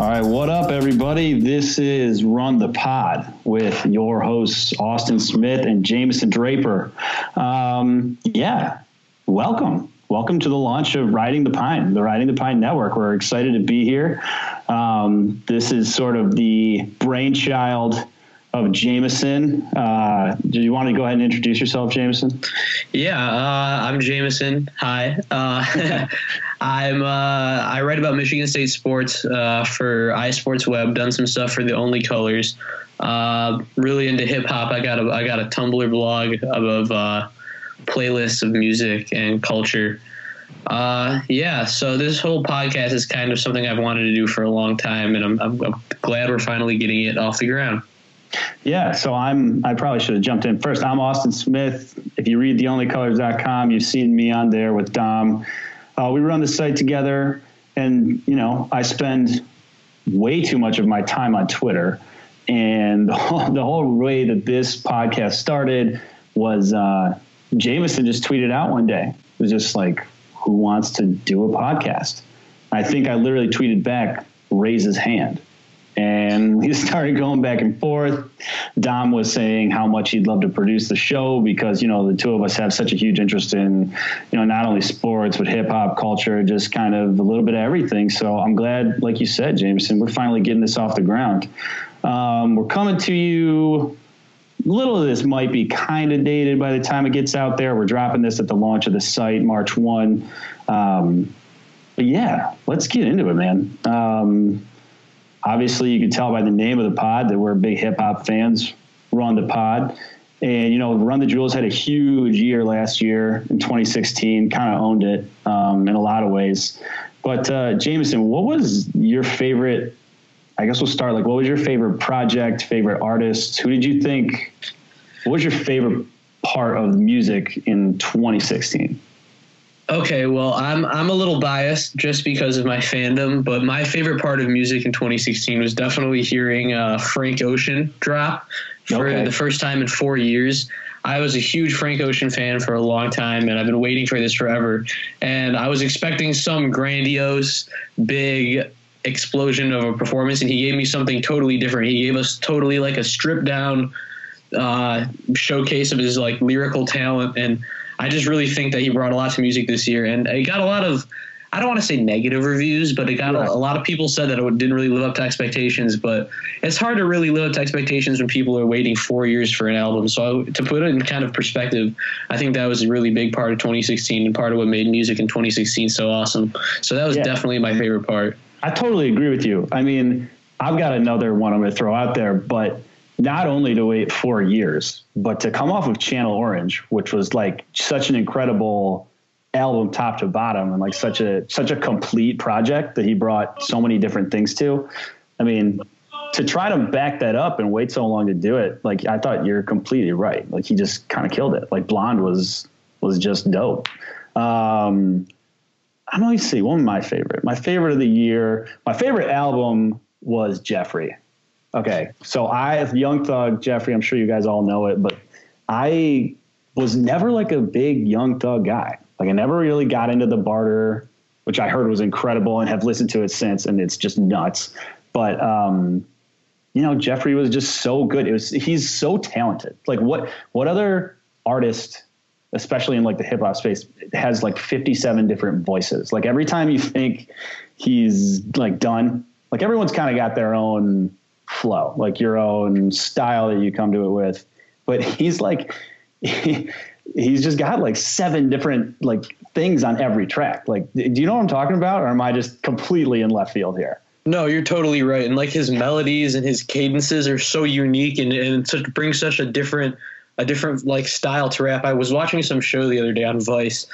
All right, what up, everybody? This is Run the Pod with your hosts, Austin Smith and Jameson Draper. Um, yeah, welcome. Welcome to the launch of Riding the Pine, the Riding the Pine Network. We're excited to be here. Um, this is sort of the brainchild of Jameson. Uh, do you want to go ahead and introduce yourself, Jameson? Yeah, uh, I'm Jameson. Hi. Uh, I'm uh, I write about Michigan State sports uh, for iSports Web. Done some stuff for the Only Colors. Uh, really into hip hop. I got a I got a Tumblr blog of uh, playlists of music and culture. Uh, yeah, so this whole podcast is kind of something I've wanted to do for a long time, and I'm, I'm, I'm glad we're finally getting it off the ground. Yeah, so I'm. I probably should have jumped in first. I'm Austin Smith. If you read theonlycolors.com, you've seen me on there with Dom. Uh, we run the site together, and you know, I spend way too much of my time on Twitter. And the whole, the whole way that this podcast started was uh, Jameson just tweeted out one day. It was just like, "Who wants to do a podcast?" I think I literally tweeted back, "Raise his hand." and we started going back and forth. Dom was saying how much he'd love to produce the show because you know the two of us have such a huge interest in you know not only sports but hip hop culture, just kind of a little bit of everything. So I'm glad, like you said, Jameson, we're finally getting this off the ground. Um, we're coming to you. Little of this might be kind of dated by the time it gets out there. We're dropping this at the launch of the site, March one. Um, but yeah, let's get into it, man. Um, obviously you can tell by the name of the pod that we're big hip hop fans. Run the pod. And, you know, Run the Jewels had a huge year last year in 2016, kind of owned it um, in a lot of ways. But, uh, Jameson, what was your favorite? I guess we'll start like, what was your favorite project, favorite artist? Who did you think? What was your favorite part of music in 2016? Okay, well, I'm I'm a little biased just because of my fandom, but my favorite part of music in 2016 was definitely hearing uh, Frank Ocean drop for okay. the first time in four years. I was a huge Frank Ocean fan for a long time, and I've been waiting for this forever. And I was expecting some grandiose, big explosion of a performance, and he gave me something totally different. He gave us totally like a stripped down uh, showcase of his like lyrical talent and I just really think that he brought a lot to music this year, and it got a lot of. I don't want to say negative reviews, but it got a, a, lot of people said that it didn't really live up to expectations. But it's hard to really live up to expectations when people are waiting four years for an album. So I, to put it in kind of perspective, I think that was a really big part of 2016 and part of what made music in 2016 so awesome. So that was yeah. definitely my favorite part. I totally agree with you. I mean, I've got another one I'm going to throw out there, but not only to wait four years, but to come off of Channel Orange, which was like such an incredible album top to bottom and like such a such a complete project that he brought so many different things to. I mean, to try to back that up and wait so long to do it, like I thought you're completely right. Like he just kind of killed it. Like Blonde was was just dope. Um, I don't know. See, one of my favorite, my favorite of the year, my favorite album was Jeffery. Okay, so I, Young Thug, Jeffery, I'm sure you guys all know it, but I was never like a big Young Thug guy. Like I never really got into the barter, which I heard was incredible and have listened to it since, and it's just nuts. But um, you know, Jeffery was just so good. It was he's so talented. Like what what other artist, especially in like the hip hop space, has like 57 different voices? Like every time you think he's like done, like everyone's kind of got their own flow, like your own style that you come to it with. But he's like, he, he's just got like seven different like things on every track. Like, do you know what I'm talking about, or am I just completely in left field here? No, you're totally right. And like his melodies and his cadences are so unique and, and such bring such a different a different like style to rap. I was watching some show the other day on Vice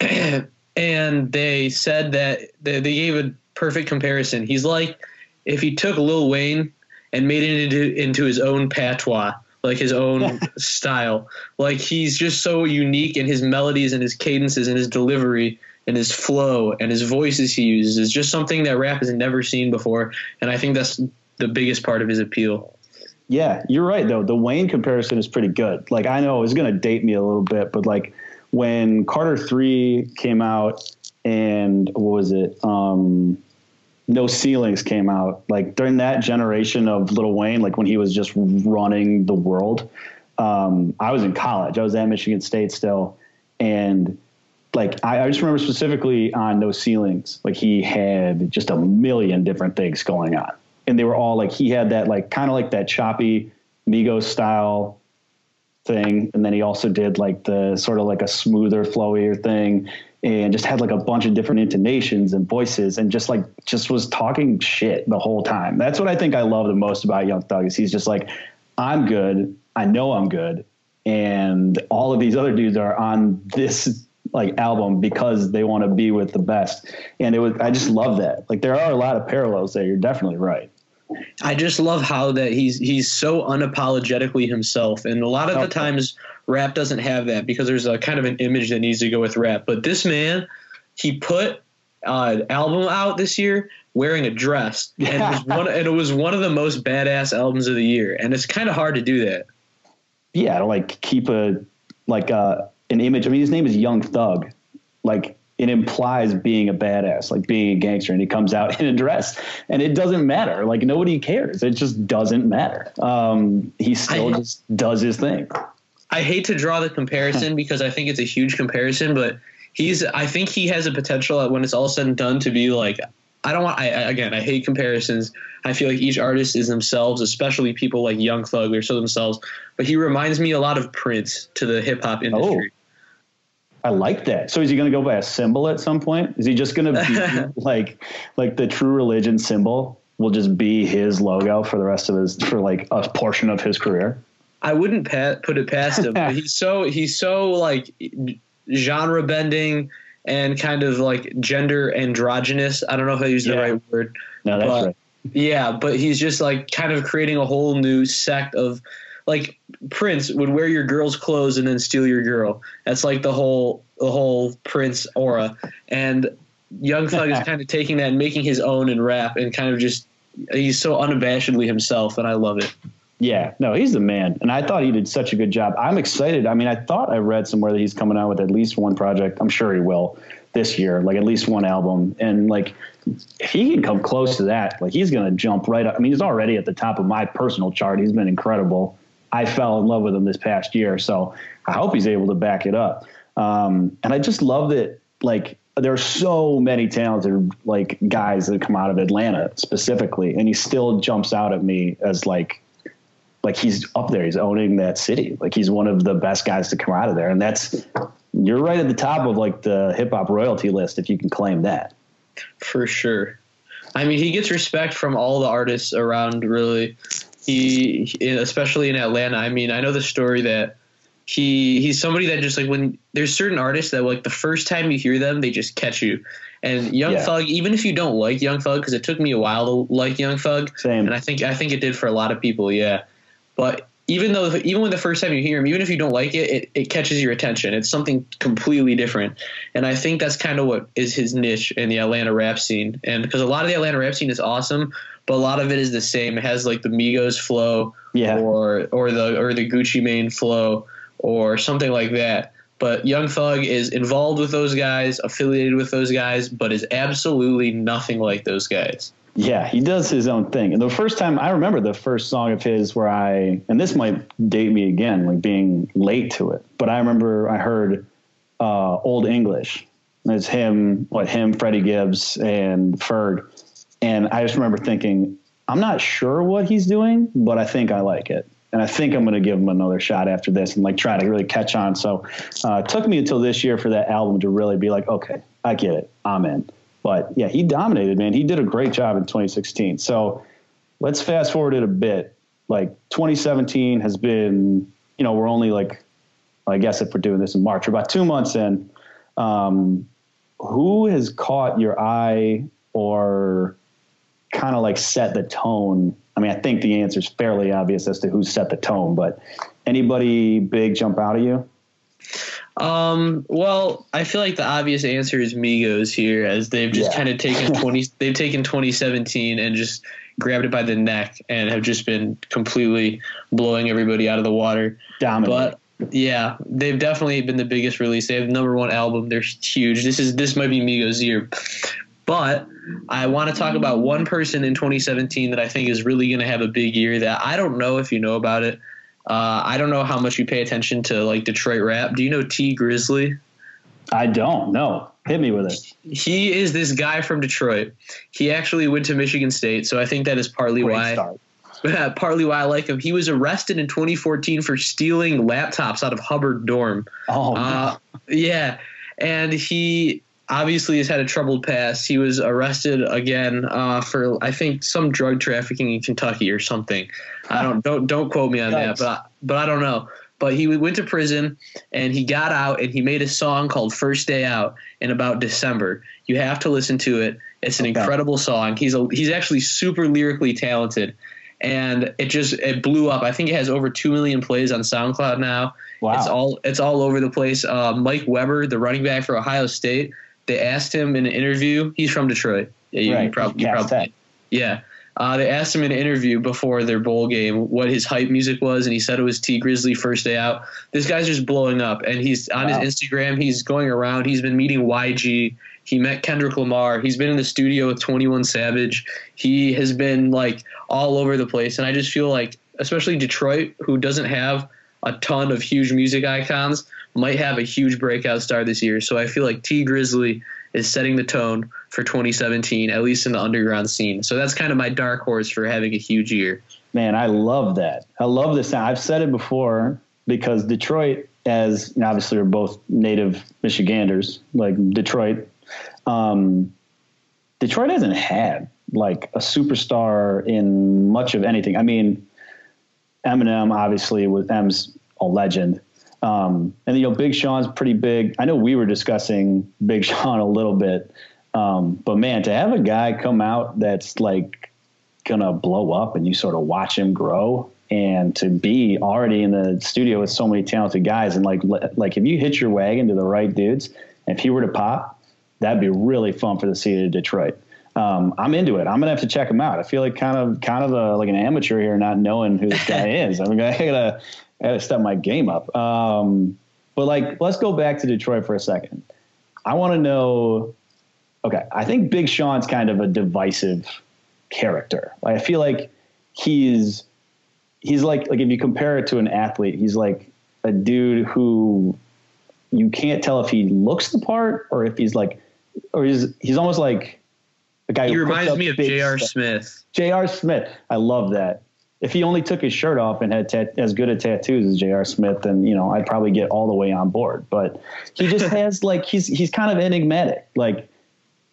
and they said that they, they gave a perfect comparison. He's like if he took Lil Wayne and made it into into his own patois, like his own style. Like he's just so unique in his melodies and his cadences and his delivery and his flow and his voices he uses is just something that rap has never seen before, and I think that's the biggest part of his appeal. Yeah, you're right though. The Wayne comparison is pretty good. Like I know it's going to date me a little bit, but like when Carter 3 came out and what was it? Um no ceilings came out like during that generation of Little Wayne, like when he was just running the world. Um, I was in college. I was at Michigan State still, and like I, I, just remember specifically on No Ceilings, like he had just a million different things going on, and they were all like he had that like kind of like that choppy Migos style thing, and then he also did like the sort of like a smoother, flowier thing, and just had like a bunch of different intonations and voices, and just like just was talking shit the whole time. That's what I think I love the most about Young Thug is he's just like, I'm good, I know I'm good, and all of these other dudes are on this like album because they want to be with the best. And it was I just love that. Like there are a lot of parallels there. You're definitely right. I just love how that he's he's so unapologetically himself, and a lot of the times rap doesn't have that because there's a kind of an image that needs to go with rap. But this man, he put uh, album out this year wearing a dress, and it was one and it was one of the most badass albums of the year, and it's kind of hard to do that. Yeah, to like keep a like a an image. I mean, his name is Young Thug. Like it implies being a badass, like being a gangster, and he comes out in a dress, and it doesn't matter. Like nobody cares. It just doesn't matter. Um, he still I, just does his thing. I hate to draw the comparison because I think it's a huge comparison, but he's. I think he has a potential when it's all said and done to be like. I don't want. I again, I hate comparisons. I feel like each artist is themselves, especially people like Young Thug. They're so themselves. But he reminds me a lot of Prince to the hip hop industry. Oh I like that. So is he going to go by a symbol at some point? Is he just going to be like like the true religion symbol will just be his logo for the rest of his for like a portion of his career? I wouldn't pat, put it past him. he's so he's so like genre bending and kind of like gender androgynous. I don't know if I use the yeah. right word. No, that's but, right. Yeah, but he's just like kind of creating a whole new sect of like Prince would wear your girl's clothes and then steal your girl. That's like the whole the whole Prince aura. And Young Thug is kind of taking that and making his own in rap and kind of just he's so unabashedly himself and I love it. Yeah, no, he's the man. And I thought he did such a good job. I'm excited. I mean, I thought I read somewhere that he's coming out with at least one project. I'm sure he will this year, like at least one album. And like if he can come close to that, like he's going to jump right up. I mean, he's already at the top of my personal chart. He's been incredible. I fell in love with him this past year. So I hope he's able to back it up. Um, and I just love that, like, there are so many talented like guys that come out of Atlanta specifically, and he still jumps out at me as like like he's up there. He's owning that city. Like he's one of the best guys to come out of there, and that's you're right at the top of like the hip hop royalty list if you can claim that. For sure. I mean, he gets respect from all the artists around. Really, he especially in Atlanta. I mean, I know the story that he he's somebody that just like when there's certain artists that like the first time you hear them, they just catch you. And Young yeah. Thug, even if you don't like Young Thug, because it took me a while to like Young Thug, Same. and I think I think it did for a lot of people, yeah. But even though even when the first time you hear him, even if you don't like it, it, it catches your attention. It's something completely different, and I think that's kind of what is his niche in the Atlanta rap scene. And because a lot of the Atlanta rap scene is awesome, but a lot of it is the same. It has like the Migos flow, yeah. or or the or the Gucci Mane flow, or something like that. But Young Thug is involved with those guys, affiliated with those guys, but is absolutely nothing like those guys. Yeah, he does his own thing. And the first time I remember the first song of his where I, and this might date me again, like being late to it, but I remember I heard uh, Old English. It's him, what him, Freddie Gibbs, and Ferg. And I just remember thinking, I'm not sure what he's doing, but I think I like it. And I think I'm going to give him another shot after this and like try to really catch on. So uh, it took me until this year for that album to really be like, okay, I get it. I'm in. But yeah, he dominated, man. He did a great job in 2016. So let's fast forward it a bit. Like 2017 has been, you know, we're only like, I guess if we're doing this in March, we're about two months in. Um, who has caught your eye or kind of like set the tone? I mean, I think the answer is fairly obvious as to who set the tone, but anybody big jump out of you? Um, well, I feel like the obvious answer is Migos here, as they've just Yeah. kind of taken twenty. They've taken 2017 and just grabbed it by the neck and have just been completely blowing everybody out of the water. Dominant. But yeah, they've definitely been the biggest release. They have the number one album. They're huge. This is this might be Migos' year. But I want to talk about one person in 2017 that I think is really going to have a big year. That I don't know if you know about it. Uh, I don't know how much you pay attention to like Detroit rap. Do you know Tee Grizzley? I don't. No. Hit me with it. He is this guy from Detroit. He actually went to Michigan State, so I think that is partly Great why start. partly why I like him. He was arrested in 2014 for stealing laptops out of Hubbard dorm. Oh, Uh, yeah, and he obviously has had a troubled past. He was arrested again uh, for I think some drug trafficking in Kentucky or something. I don't don't don't quote me on that, but but I don't know. But he went to prison and he got out and he made a song called First Day Out in about December. You have to listen to it. It's an Okay. incredible song. He's a, he's actually super lyrically talented and it just it blew up. I think it has over 2 million plays on SoundCloud now. wow. It's all it's all over the place. Uh, Mike Weber, the running back for Ohio State, they asked him in an interview. He's from Detroit. Yeah, you, you Right, prob- you probably yeah. Uh, they asked him in an interview before their bowl game what his hype music was, and he said it was Tee Grizzley first day out. This guy's just blowing up, and he's on Wow. his Instagram. He's going around. He's been meeting YG. He met Kendrick Lamar. He's been in the studio with Twenty One Savage. He has been like all over the place, and I just feel like, especially Detroit, who doesn't have a ton of huge music icons, might have a huge breakout star this year. So I feel like Tee Grizzley is setting the tone for 2017, at least in the underground scene. So that's kind of my dark horse for having a huge year. Man, I love that. I love this sound. I've said it before because Detroit, as obviously we're both native Michiganders, like Detroit. Um, Detroit hasn't had like a superstar in much of anything. I mean, Eminem obviously with M's a legend. Um, and you know, Big Sean's pretty big. I know we were discussing Big Sean a little bit, um, but man, to have a guy come out that's like gonna blow up, and you sort of watch him grow, and to be already in the studio with so many talented guys, and like like if you hit your wagon to the right dudes, and if he were to pop, that'd be really fun for the city of Detroit. Um, I'm into it. I'm gonna have to check him out. I feel like kind of kind of a, like an amateur here, not knowing who this guy is. I'm gonna I gotta I gotta step my game up. Um, but like, let's go back to Detroit for a second. I want to know. Okay, I think Big Sean's kind of a divisive character. Like, I feel like he's he's like like if you compare it to an athlete, he's like a dude who you can't tell if he looks the part or if he's like or he's he's almost like a guy. He who reminds me of J.R. Smith. J.R. Smith. I love that. If he only took his shirt off and had tat- as good a tattoos as J.R. Smith, then you know I'd probably get all the way on board. But he just has like he's he's kind of enigmatic. Like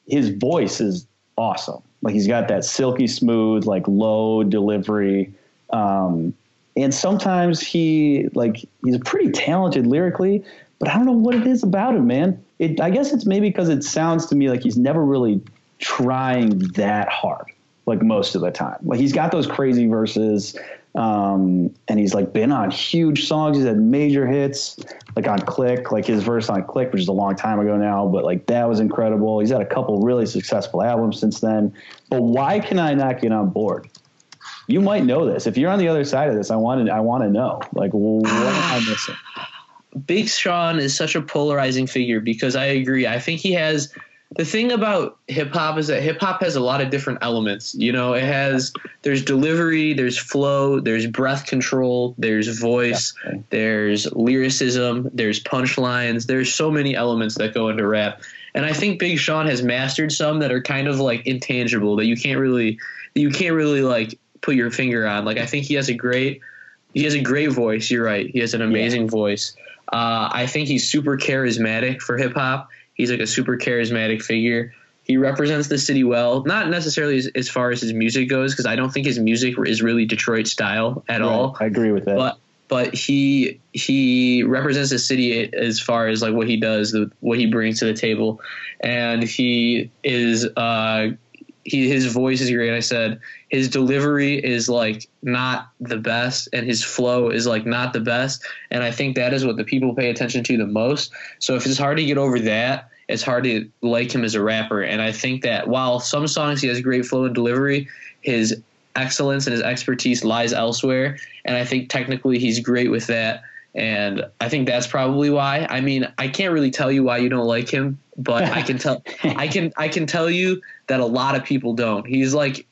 his voice is awesome. Like he's got that silky smooth, like low delivery. Um, and sometimes he like he's pretty talented lyrically, but I don't know what it is about him, man. It I guess it's maybe because it sounds to me like he's never really trying that hard, like most of the time. Like he's got those crazy verses, um, and he's like been on huge songs. He's had major hits, like on Clique, like his verse on Clique, which is a long time ago now, but like that was incredible. He's had a couple really successful albums since then. But why can I not get on board? You might know this. If you're on the other side of this, I want to. I want to know. Like, what am I missing? Big Sean is such a polarizing figure because I agree. I think he has the thing about hip hop is that hip hop has a lot of different elements. You know, it has there's delivery, there's flow, there's breath control, there's voice, Definitely. there's lyricism, there's punchlines. There's so many elements that go into rap. And I think Big Sean has mastered some that are kind of like intangible that you can't really you can't really like put your finger on. Like I think he has a great he has a great voice. You're right. He has an amazing voice. Uh, I think he's super charismatic for hip hop. He's like a super charismatic figure. He represents the city well, not necessarily as, as far as his music goes, because I don't think his music is really Detroit style at all I agree with that. but but he he represents the city as far as like what he does, the, what he brings to the table, and he is uh, he his voice is great. I said his delivery is like not the best, and his flow is like not the best. And I think that is what the people pay attention to the most. So if it's hard to get over that, it's hard to like him as a rapper. And I think that while some songs he has great flow and delivery, his excellence and his expertise lies elsewhere. And I think technically he's great with that. And I think that's probably why. I mean, I can't really tell you why you don't like him, but I can tell I can I can tell you that a lot of people don't. He's like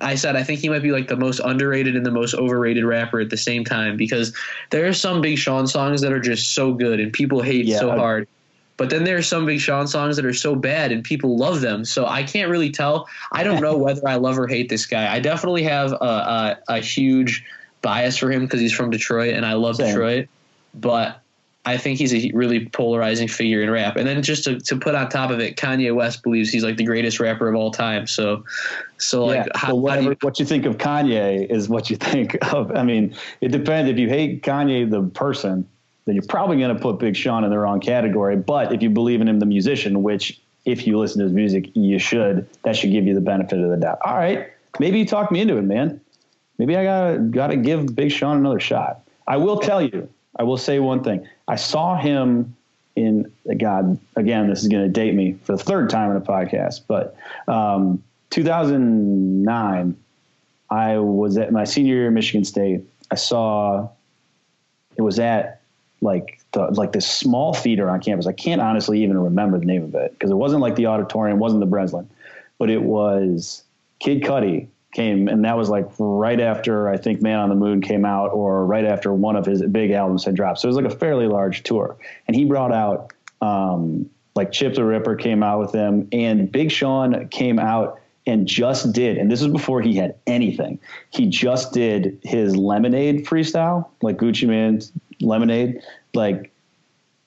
I said I think he might be like the most underrated and the most overrated rapper at the same time because there are some Big Sean songs that are just so good and people hate Yeah. so hard. But then there are some Big Sean songs that are so bad and people love them. So I can't really tell. I don't know whether I love or hate this guy. I definitely have a, a, a huge bias for him because he's from Detroit and I love Same. Detroit. But I think he's a really polarizing figure in rap. And then just to, to put on top of it, Kanye West believes he's like the greatest rapper of all time. So, so like, yeah. how, so whatever, you, what you think of Kanye is what you think of. I mean, it depends. If you hate Kanye the person, then you're probably going to put Big Sean in the wrong category. But if you believe in him the musician, which if you listen to his music, you should, that should give you the benefit of the doubt. All right, maybe you talked me into it, man. Maybe I gotta gotta give Big Sean another shot. I will tell you. I will say one thing. I saw him in God again. This is going to date me for the third time in a podcast, but um, 2009. I was at my senior year at Michigan State. I saw it was at like the like this small theater on campus. I can't honestly even remember the name of it because it wasn't like the auditorium, wasn't the Breslin, but it was Kid Cudi came, and that was like right after I think Man on the Moon came out, or right after one of his big albums had dropped. So it was like a fairly large tour, and he brought out um, like Chip tha Ripper came out with him, and Big Sean came out and just did, and this was before he had anything. He just did his Lemonade freestyle, like Gucci Mane's Lemonade, like,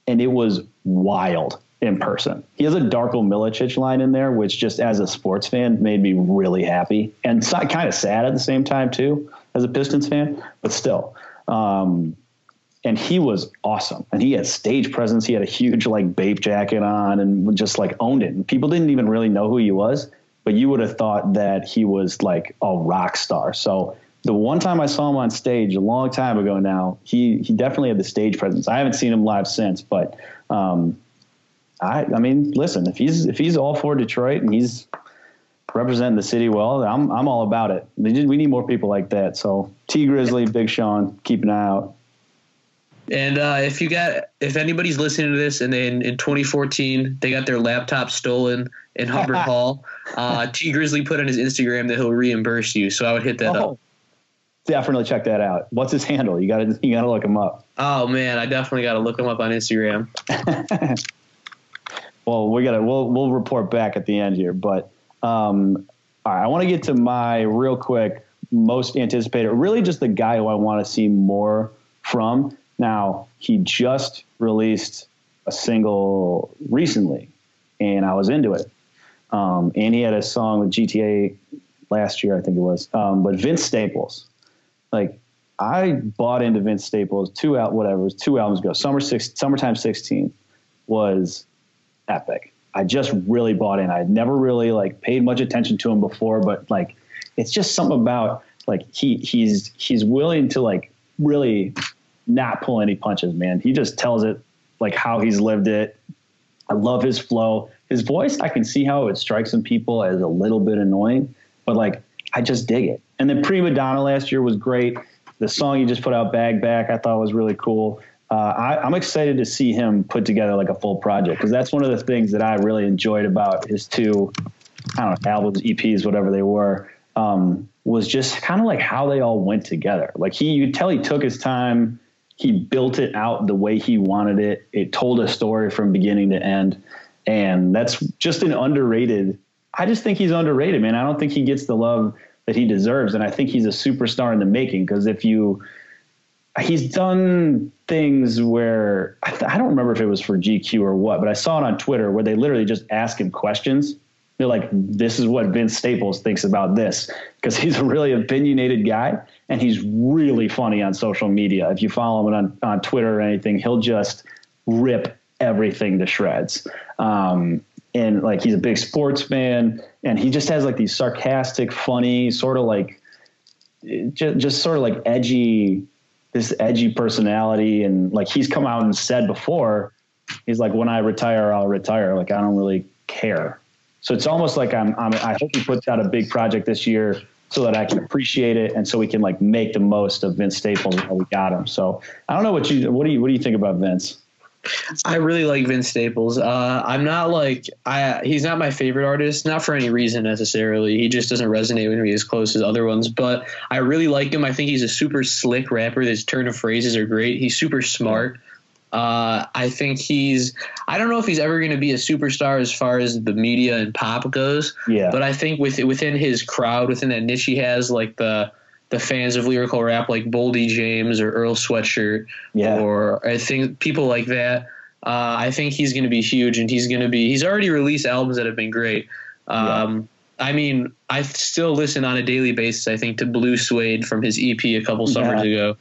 and it was wild in person. He has a Darko Milicic line in there, which just as a sports fan made me really happy and so, kind of sad at the same time too, as a Pistons fan, but still. Um, and he was awesome. And he had stage presence. He had a huge like Bape jacket on and just like owned it. And people didn't even really know who he was, but you would have thought that he was like a rock star. So the one time I saw him on stage a long time ago now, he he definitely had the stage presence. I haven't seen him live since, but um, I I mean, listen, if he's if he's all for Detroit and he's representing the city well, I'm I'm all about it. We need, we need more people like that. So Tee Grizzley, Big Sean, keep an eye out. And uh, if you got, if anybody's listening to this and they, in, in 2014 they got their laptop stolen in Hubbard Hall, uh, Tee Grizzley put on his Instagram that he'll reimburse you. So I would hit that Oh, up. definitely check that out. What's his handle? You got to you got to look him up. Oh man, I definitely got to look him up on Instagram. Well, we got to we'll we'll report back at the end here, but um, all right, I want to get to my real quick most anticipated, really just the guy who I want to see more from. Now, he just released a single recently, and I was into it. Um, and he had a song with GTA last year, I think it was. Um, but Vince Staples, like I bought into Vince Staples two out whatever was two albums ago. Summer six, summertime sixteen was epic. I just really bought in. I had never really like paid much attention to him before, but like it's just something about like he he's he's willing to like really not pull any punches, man. He just tells it like how he's lived it. I love his flow. His voice, I can see how it strikes some people as a little bit annoying, but like I just dig it. And then Prima Donna last year was great. The song he just put out, Bag Back, I thought was really cool. Uh, I, I'm excited to see him put together like a full project because that's one of the things that I really enjoyed about his two, I don't know, albums, EPs, whatever they were, um, was just kind of like how they all went together. Like he, you tell he took his time, he built it out the way he wanted it. It told a story from beginning to end, and that's just an underrated. I just think he's underrated, man. I don't think he gets the love that he deserves, and I think he's a superstar in the making. Because if you he's done things where I, th- I don't remember if it was for GQ or what, but I saw it on Twitter where they literally just ask him questions. They're like, "This is what Vince Staples thinks about this," because he's a really opinionated guy and he's really funny on social media. If you follow him on on Twitter or anything, he'll just rip everything to shreds. Um, and like he's a big sports fan, and he just has like these sarcastic, funny, sort of like just, just sort of like edgy, this edgy personality, and like he's come out and said before, he's like, when I retire, I'll retire. Like I don't really care. So it's almost like I'm, I'm I hope he puts out a big project this year so that I can appreciate it and so we can like make the most of Vince Staples while we got him. So I don't know what you what do you what do you think about Vince? I really like Vince Staples. Uh, I'm not like I. He's not my favorite artist, not for any reason necessarily. He just doesn't resonate with me as close as other ones. But I really like him. I think he's a super slick rapper. His turn of phrases are great. He's super smart. Uh, I think he's. I don't know if he's ever going to be a superstar as far as the media and pop goes. Yeah. But I think with within his crowd, within that niche he has, like the the fans of lyrical rap, like Boldy James or Earl Sweatshirt, Yeah. or I think people like that. Uh, I think he's going to be huge, and he's going to be. He's already released albums that have been great. Um, I mean, I still listen on a daily basis. I think to Blue Suede from his EP a couple summers Yeah. ago.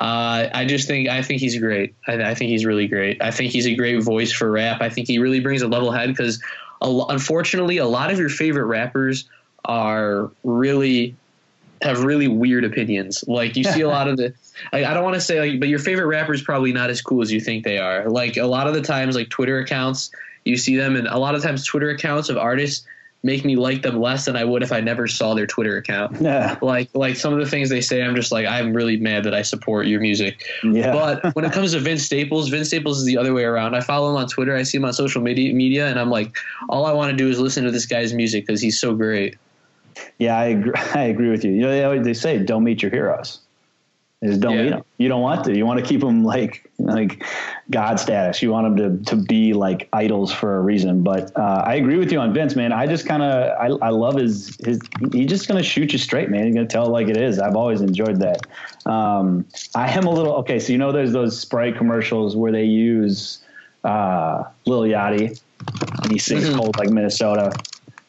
Uh, I just think I think he's great. I, I think he's really great. I think he's a great voice for rap. I think he really brings a level head because, unfortunately, a lot of your favorite rappers are really have really weird opinions. Like you see a lot of the. I, I don't want to say like, but your favorite rapper is probably not as cool as you think they are. Like a lot of the times, like Twitter accounts, you see them, and a lot of times Twitter accounts of artists make me like them less than I would if I never saw their Twitter account. Yeah. Like like some of the things they say, I'm just like I'm really mad that I support your music. Yeah. But when it comes to Vince Staples, Vince Staples is the other way around. I follow him on Twitter. I see him on social media, media, and I'm like, all I want to do is listen to this guy's music because he's so great. Yeah, I agree, I agree with you. You know, they they say don't meet your heroes. Just don't Yeah. meet them. You don't want to. You want to keep them like like God status. You want them to to be like idols for a reason. But uh, I agree with you on Vince, man. I just kind of I, I love his his. He's just gonna shoot you straight, man. He's gonna tell it like it is. I've always enjoyed that. Um, I am a little okay. So you know, there's those Sprite commercials where they use uh, Lil Yachty. And he sings Mhm. "Cold Like Minnesota."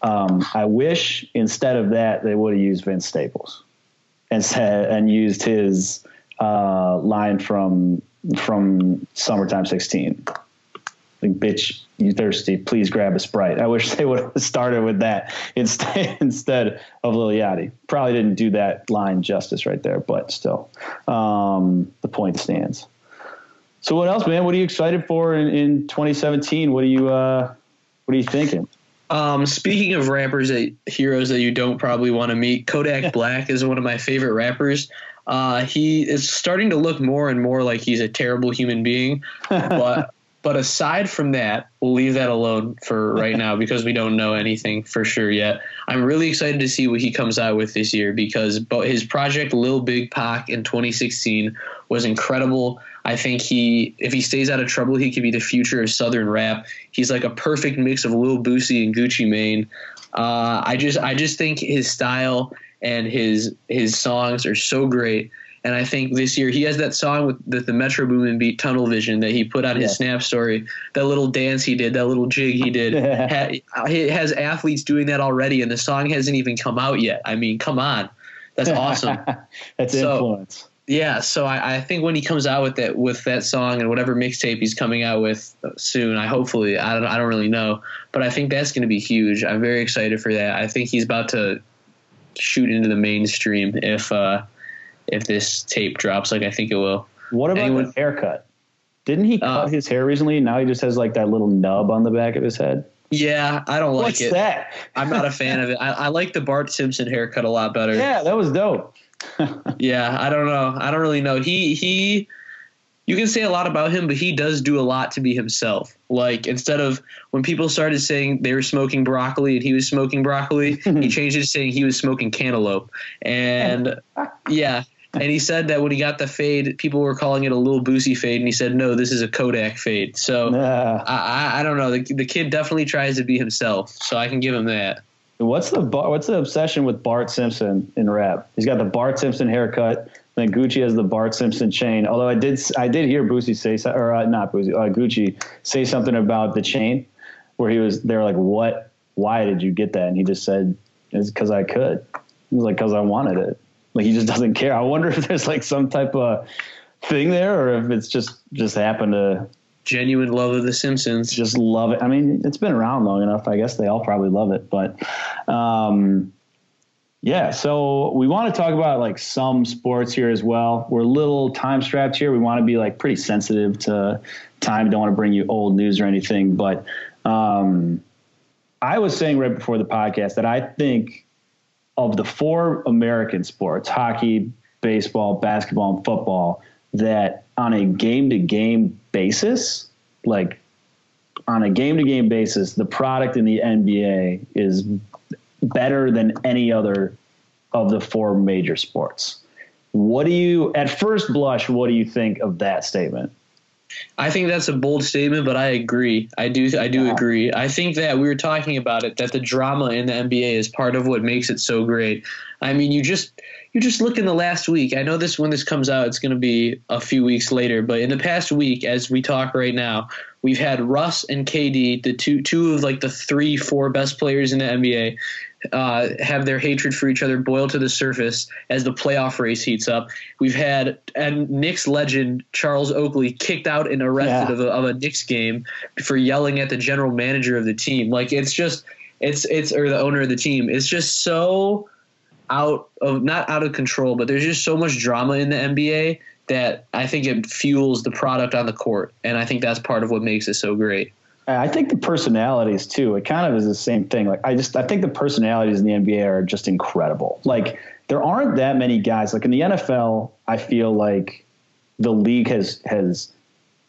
Um, I wish instead of that they would have used Vince Staples and said and used his uh, line from from Summertime 16. Like, bitch, you thirsty? Please grab a sprite. I wish they would have started with that instead instead of Lil Yachty. Probably didn't do that line justice right there, but still, um, the point stands. So what else, man? What are you excited for in, in 2017? What are you uh, what are you thinking? Um, speaking of rappers that heroes that you don't probably want to meet, Kodak Black is one of my favorite rappers. Uh, he is starting to look more and more like he's a terrible human being, but but aside from that, we'll leave that alone for right now because we don't know anything for sure yet. I'm really excited to see what he comes out with this year because his project Lil Big Pac in 2016 was incredible. I think he, if he stays out of trouble, he could be the future of Southern rap. He's like a perfect mix of Lil Boosie and Gucci Mane. Uh, I just, I just think his style and his his songs are so great. And I think this year he has that song with the, the Metro Boomin beat Tunnel Vision that he put on his Snap story. That little dance he did, that little jig he did. ha, he has athletes doing that already, and the song hasn't even come out yet. I mean, come on, that's awesome. That's So- influence. Yeah, so I, I think when he comes out with that with that song and whatever mixtape he's coming out with soon, I hopefully I don't I don't really know, but I think that's going to be huge. I'm very excited for that. I think he's about to shoot into the mainstream if uh, if this tape drops like I think it will. What about Anyone- his haircut? Didn't he cut Uh, his hair recently? Now he just has like that little nub on the back of his head. Yeah, I don't like What's it. that? I'm not a fan of it. I, I like the Bart Simpson haircut a lot better. Yeah, that was dope. Yeah, I don't know. I don't really know. He he you can say a lot about him, but he does do a lot to be himself. Like instead of when people started saying they were smoking broccoli and he was smoking broccoli, he changed it to saying he was smoking cantaloupe. And yeah. And he said that when he got the fade, people were calling it a little Boosie fade, and he said, "No, this is a Kodak fade." So Nah. I, I, I don't know. The, the kid definitely tries to be himself, so I can give him that. What's the Bar- what's the obsession with Bart Simpson in rap? He's got the Bart Simpson haircut. Then Gucci has the Bart Simpson chain. Although I did I did hear Boosie say or uh, not Boosie uh, Gucci say something about the chain, where he was they were like, "What? Why did you get that?" And he just said, "It's because I could." He was like, "Because I wanted it." Like he just doesn't care. I wonder if there's like some type of thing there, or if it's just just happened to genuine love of The Simpsons. Just love it. I mean, it's been around long enough. I guess they all probably love it. But um, yeah, so we want to talk about like some sports here as well. We're a little time strapped here. We want to be like pretty sensitive to time. Don't want to bring you old news or anything. But um, I was saying right before the podcast that I think of the four American sports hockey, baseball, basketball, and football that on a game to game basis, like on a game to game basis, the product in the NBA is better than any other of the four major sports. What do you, at first blush, what do you think of that statement? I think that's a bold statement, but I agree. I do. I do agree. I think that we were talking about it that the drama in the NBA is part of what makes it so great. I mean, you just you just look in the last week. I know this when this comes out, it's going to be a few weeks later, but in the past week, as we talk right now, we've had Russ and KD, the two two of like the three four best players in the NBA, uh, have their hatred for each other boil to the surface as the playoff race heats up. We've had and Knicks legend Charles Oakley kicked out and arrested yeah. of, a, of a Knicks game for yelling at the general manager of the team. Like it's just it's it's or the owner of the team. It's just so out of not out of control, but there's just so much drama in the NBA that I think it fuels the product on the court, and I think that's part of what makes it so great. Uh, I think the personalities too. It kind of is the same thing. Like I just I think the personalities in the NBA are just incredible. Like there aren't that many guys. Like in the NFL, I feel like the league has has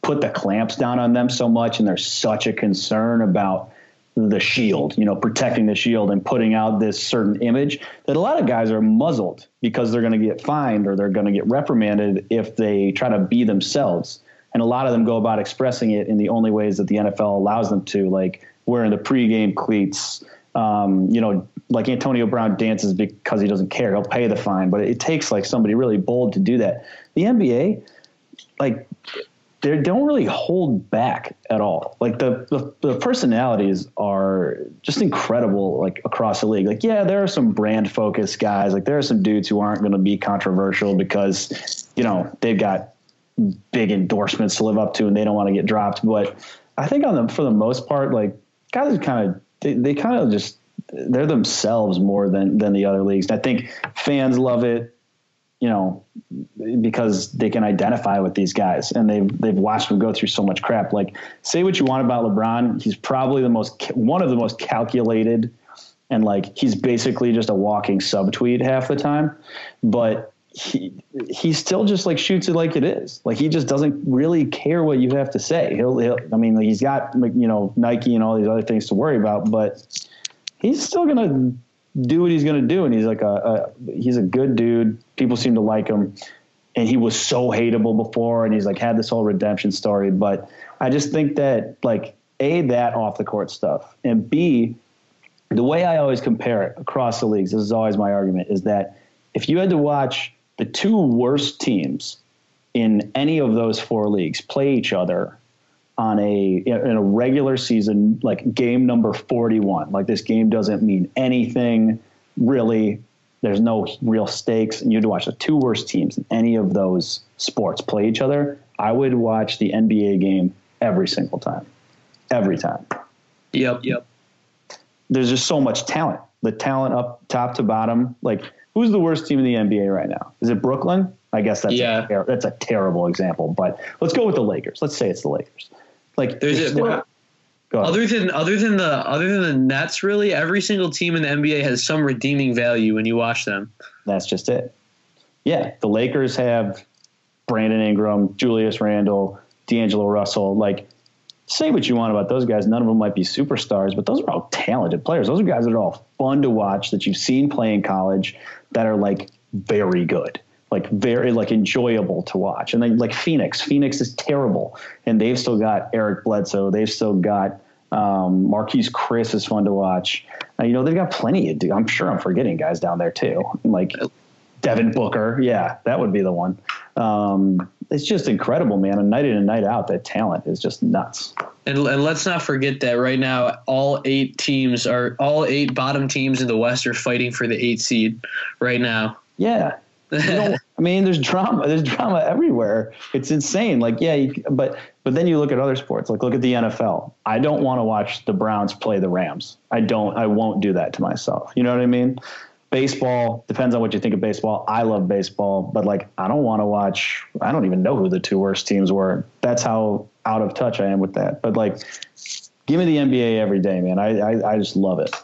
put the clamps down on them so much, and there's such a concern about the shield, you know, protecting the shield and putting out this certain image that a lot of guys are muzzled because they're going to get fined or they're going to get reprimanded if they try to be themselves and a lot of them go about expressing it in the only ways that the NFL allows them to, like wearing the pregame cleats. Um, you know, like Antonio Brown dances because he doesn't care; he'll pay the fine. But it takes like somebody really bold to do that. The NBA, like, they don't really hold back at all. Like the, the, the personalities are just incredible. Like across the league. Like yeah, there are some brand focused guys. Like there are some dudes who aren't going to be controversial because you know they've got big endorsements to live up to and they don't want to get dropped. But I think on them for the most part, like guys kind of they, they kind of just they're themselves more than than the other leagues. And I think fans love it, you know, because they can identify with these guys and they've they've watched them go through so much crap. Like say what you want about LeBron, he's probably the most one of the most calculated and like he's basically just a walking subtweet half the time. But he he still just like shoots it like it is. Like he just doesn't really care what you have to say. He'll, he'll I mean, he's got you know Nike and all these other things to worry about, but he's still gonna do what he's gonna do. And he's like a, a he's a good dude. People seem to like him. And he was so hateable before, and he's like had this whole redemption story. But I just think that like a that off the court stuff, and b the way I always compare it across the leagues. This is always my argument: is that if you had to watch the two worst teams in any of those four leagues play each other on a in a regular season like game number 41 like this game doesn't mean anything really. There's no real stakes and you'd watch the two worst teams in any of those sports play each other. I would watch the nba game every single time. Every time. Yep yep. There's just so much talent. The talent up top to bottom like who's the worst team in the NBA right now? Is it Brooklyn? I guess that's yeah. a, that's a terrible example, but let's go with the Lakers. Let's say it's the Lakers. Like there's a, still, other than other than the other than the Nets, really every single team in the NBA has some redeeming value when you watch them. That's just it. Yeah, the Lakers have Brandon Ingram, Julius Randle, D'Angelo Russell. Like say what you want about those guys. None of them might be superstars, but those are all talented players. Those are guys that are all fun to watch that you've seen play in college that are like very good, like very like enjoyable to watch. And then like Phoenix, Phoenix is terrible, and they've still got Eric Bledsoe. They've still got um, Marquese Chriss is fun to watch. Uh, you know they've got plenty of. I'm sure I'm forgetting guys down there too, like Devin Booker. Yeah, that would be the one. Um, it's just incredible, man. And night in and night out, that talent is just nuts. And, and let's not forget that right now, all eight teams are all eight bottom teams in the West are fighting for the eight seed right now. Yeah. You know, I mean, there's drama. There's drama everywhere. It's insane. Like, yeah, you, but but then you look at other sports. Like, look at the NFL. I don't want to watch the Browns play the Rams. I don't. I won't do that to myself. You know what I mean? Baseball depends on what you think of baseball. I love baseball, but like, I don't want to watch. I don't even know who the two worst teams were. That's how out of touch I am with that. But like, give me the NBA every day, man. I I, I just love it.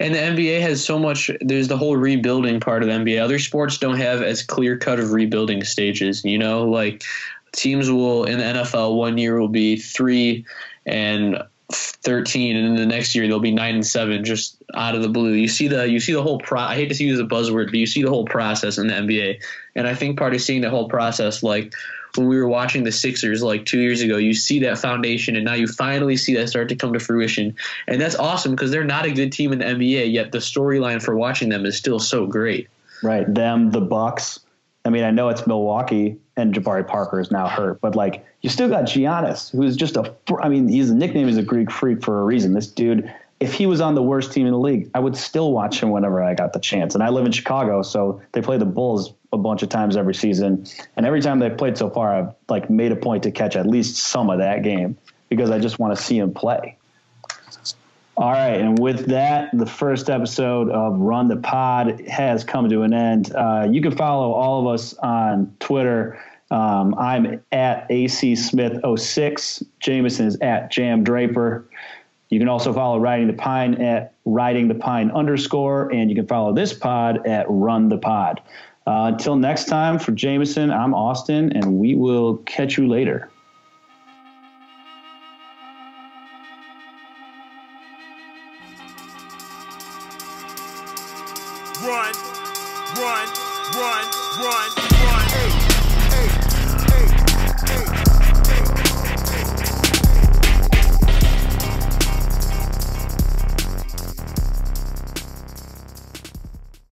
And the NBA has so much. There's the whole rebuilding part of the NBA. Other sports don't have as clear cut of rebuilding stages. You know, like teams will in the NFL one year will be three and 13 and then the next year they'll be 9 and 7 just out of the blue you see the you see the whole pro i hate to use a buzzword but you see the whole process in the nba and i think part of seeing the whole process like when we were watching the Sixers like two years ago, you see that foundation, and now you finally see that start to come to fruition, and that's awesome because they're not a good team in the NBA yet. The storyline for watching them is still so great. Right, them, the Bucks. I mean, I know it's Milwaukee, and Jabari Parker is now hurt, but like you still got Giannis, who's just a. I mean, his nickname is a Greek freak for a reason. This dude if he was on the worst team in the league, I would still watch him whenever I got the chance. And I live in Chicago, so they play the Bulls a bunch of times every season. And every time they've played so far, I've like made a point to catch at least some of that game because I just want to see him play. All right, and with that, the first episode of Run the Pod has come to an end. Uh, you can follow all of us on Twitter. Um, I'm at AC Smith 06. Jameson is at Jam Draper. You can also follow Riding the Pine at Riding the Pine underscore, and you can follow this pod at Run the Pod. Uh, until next time, for Jameson, I'm Austin, and we will catch you later.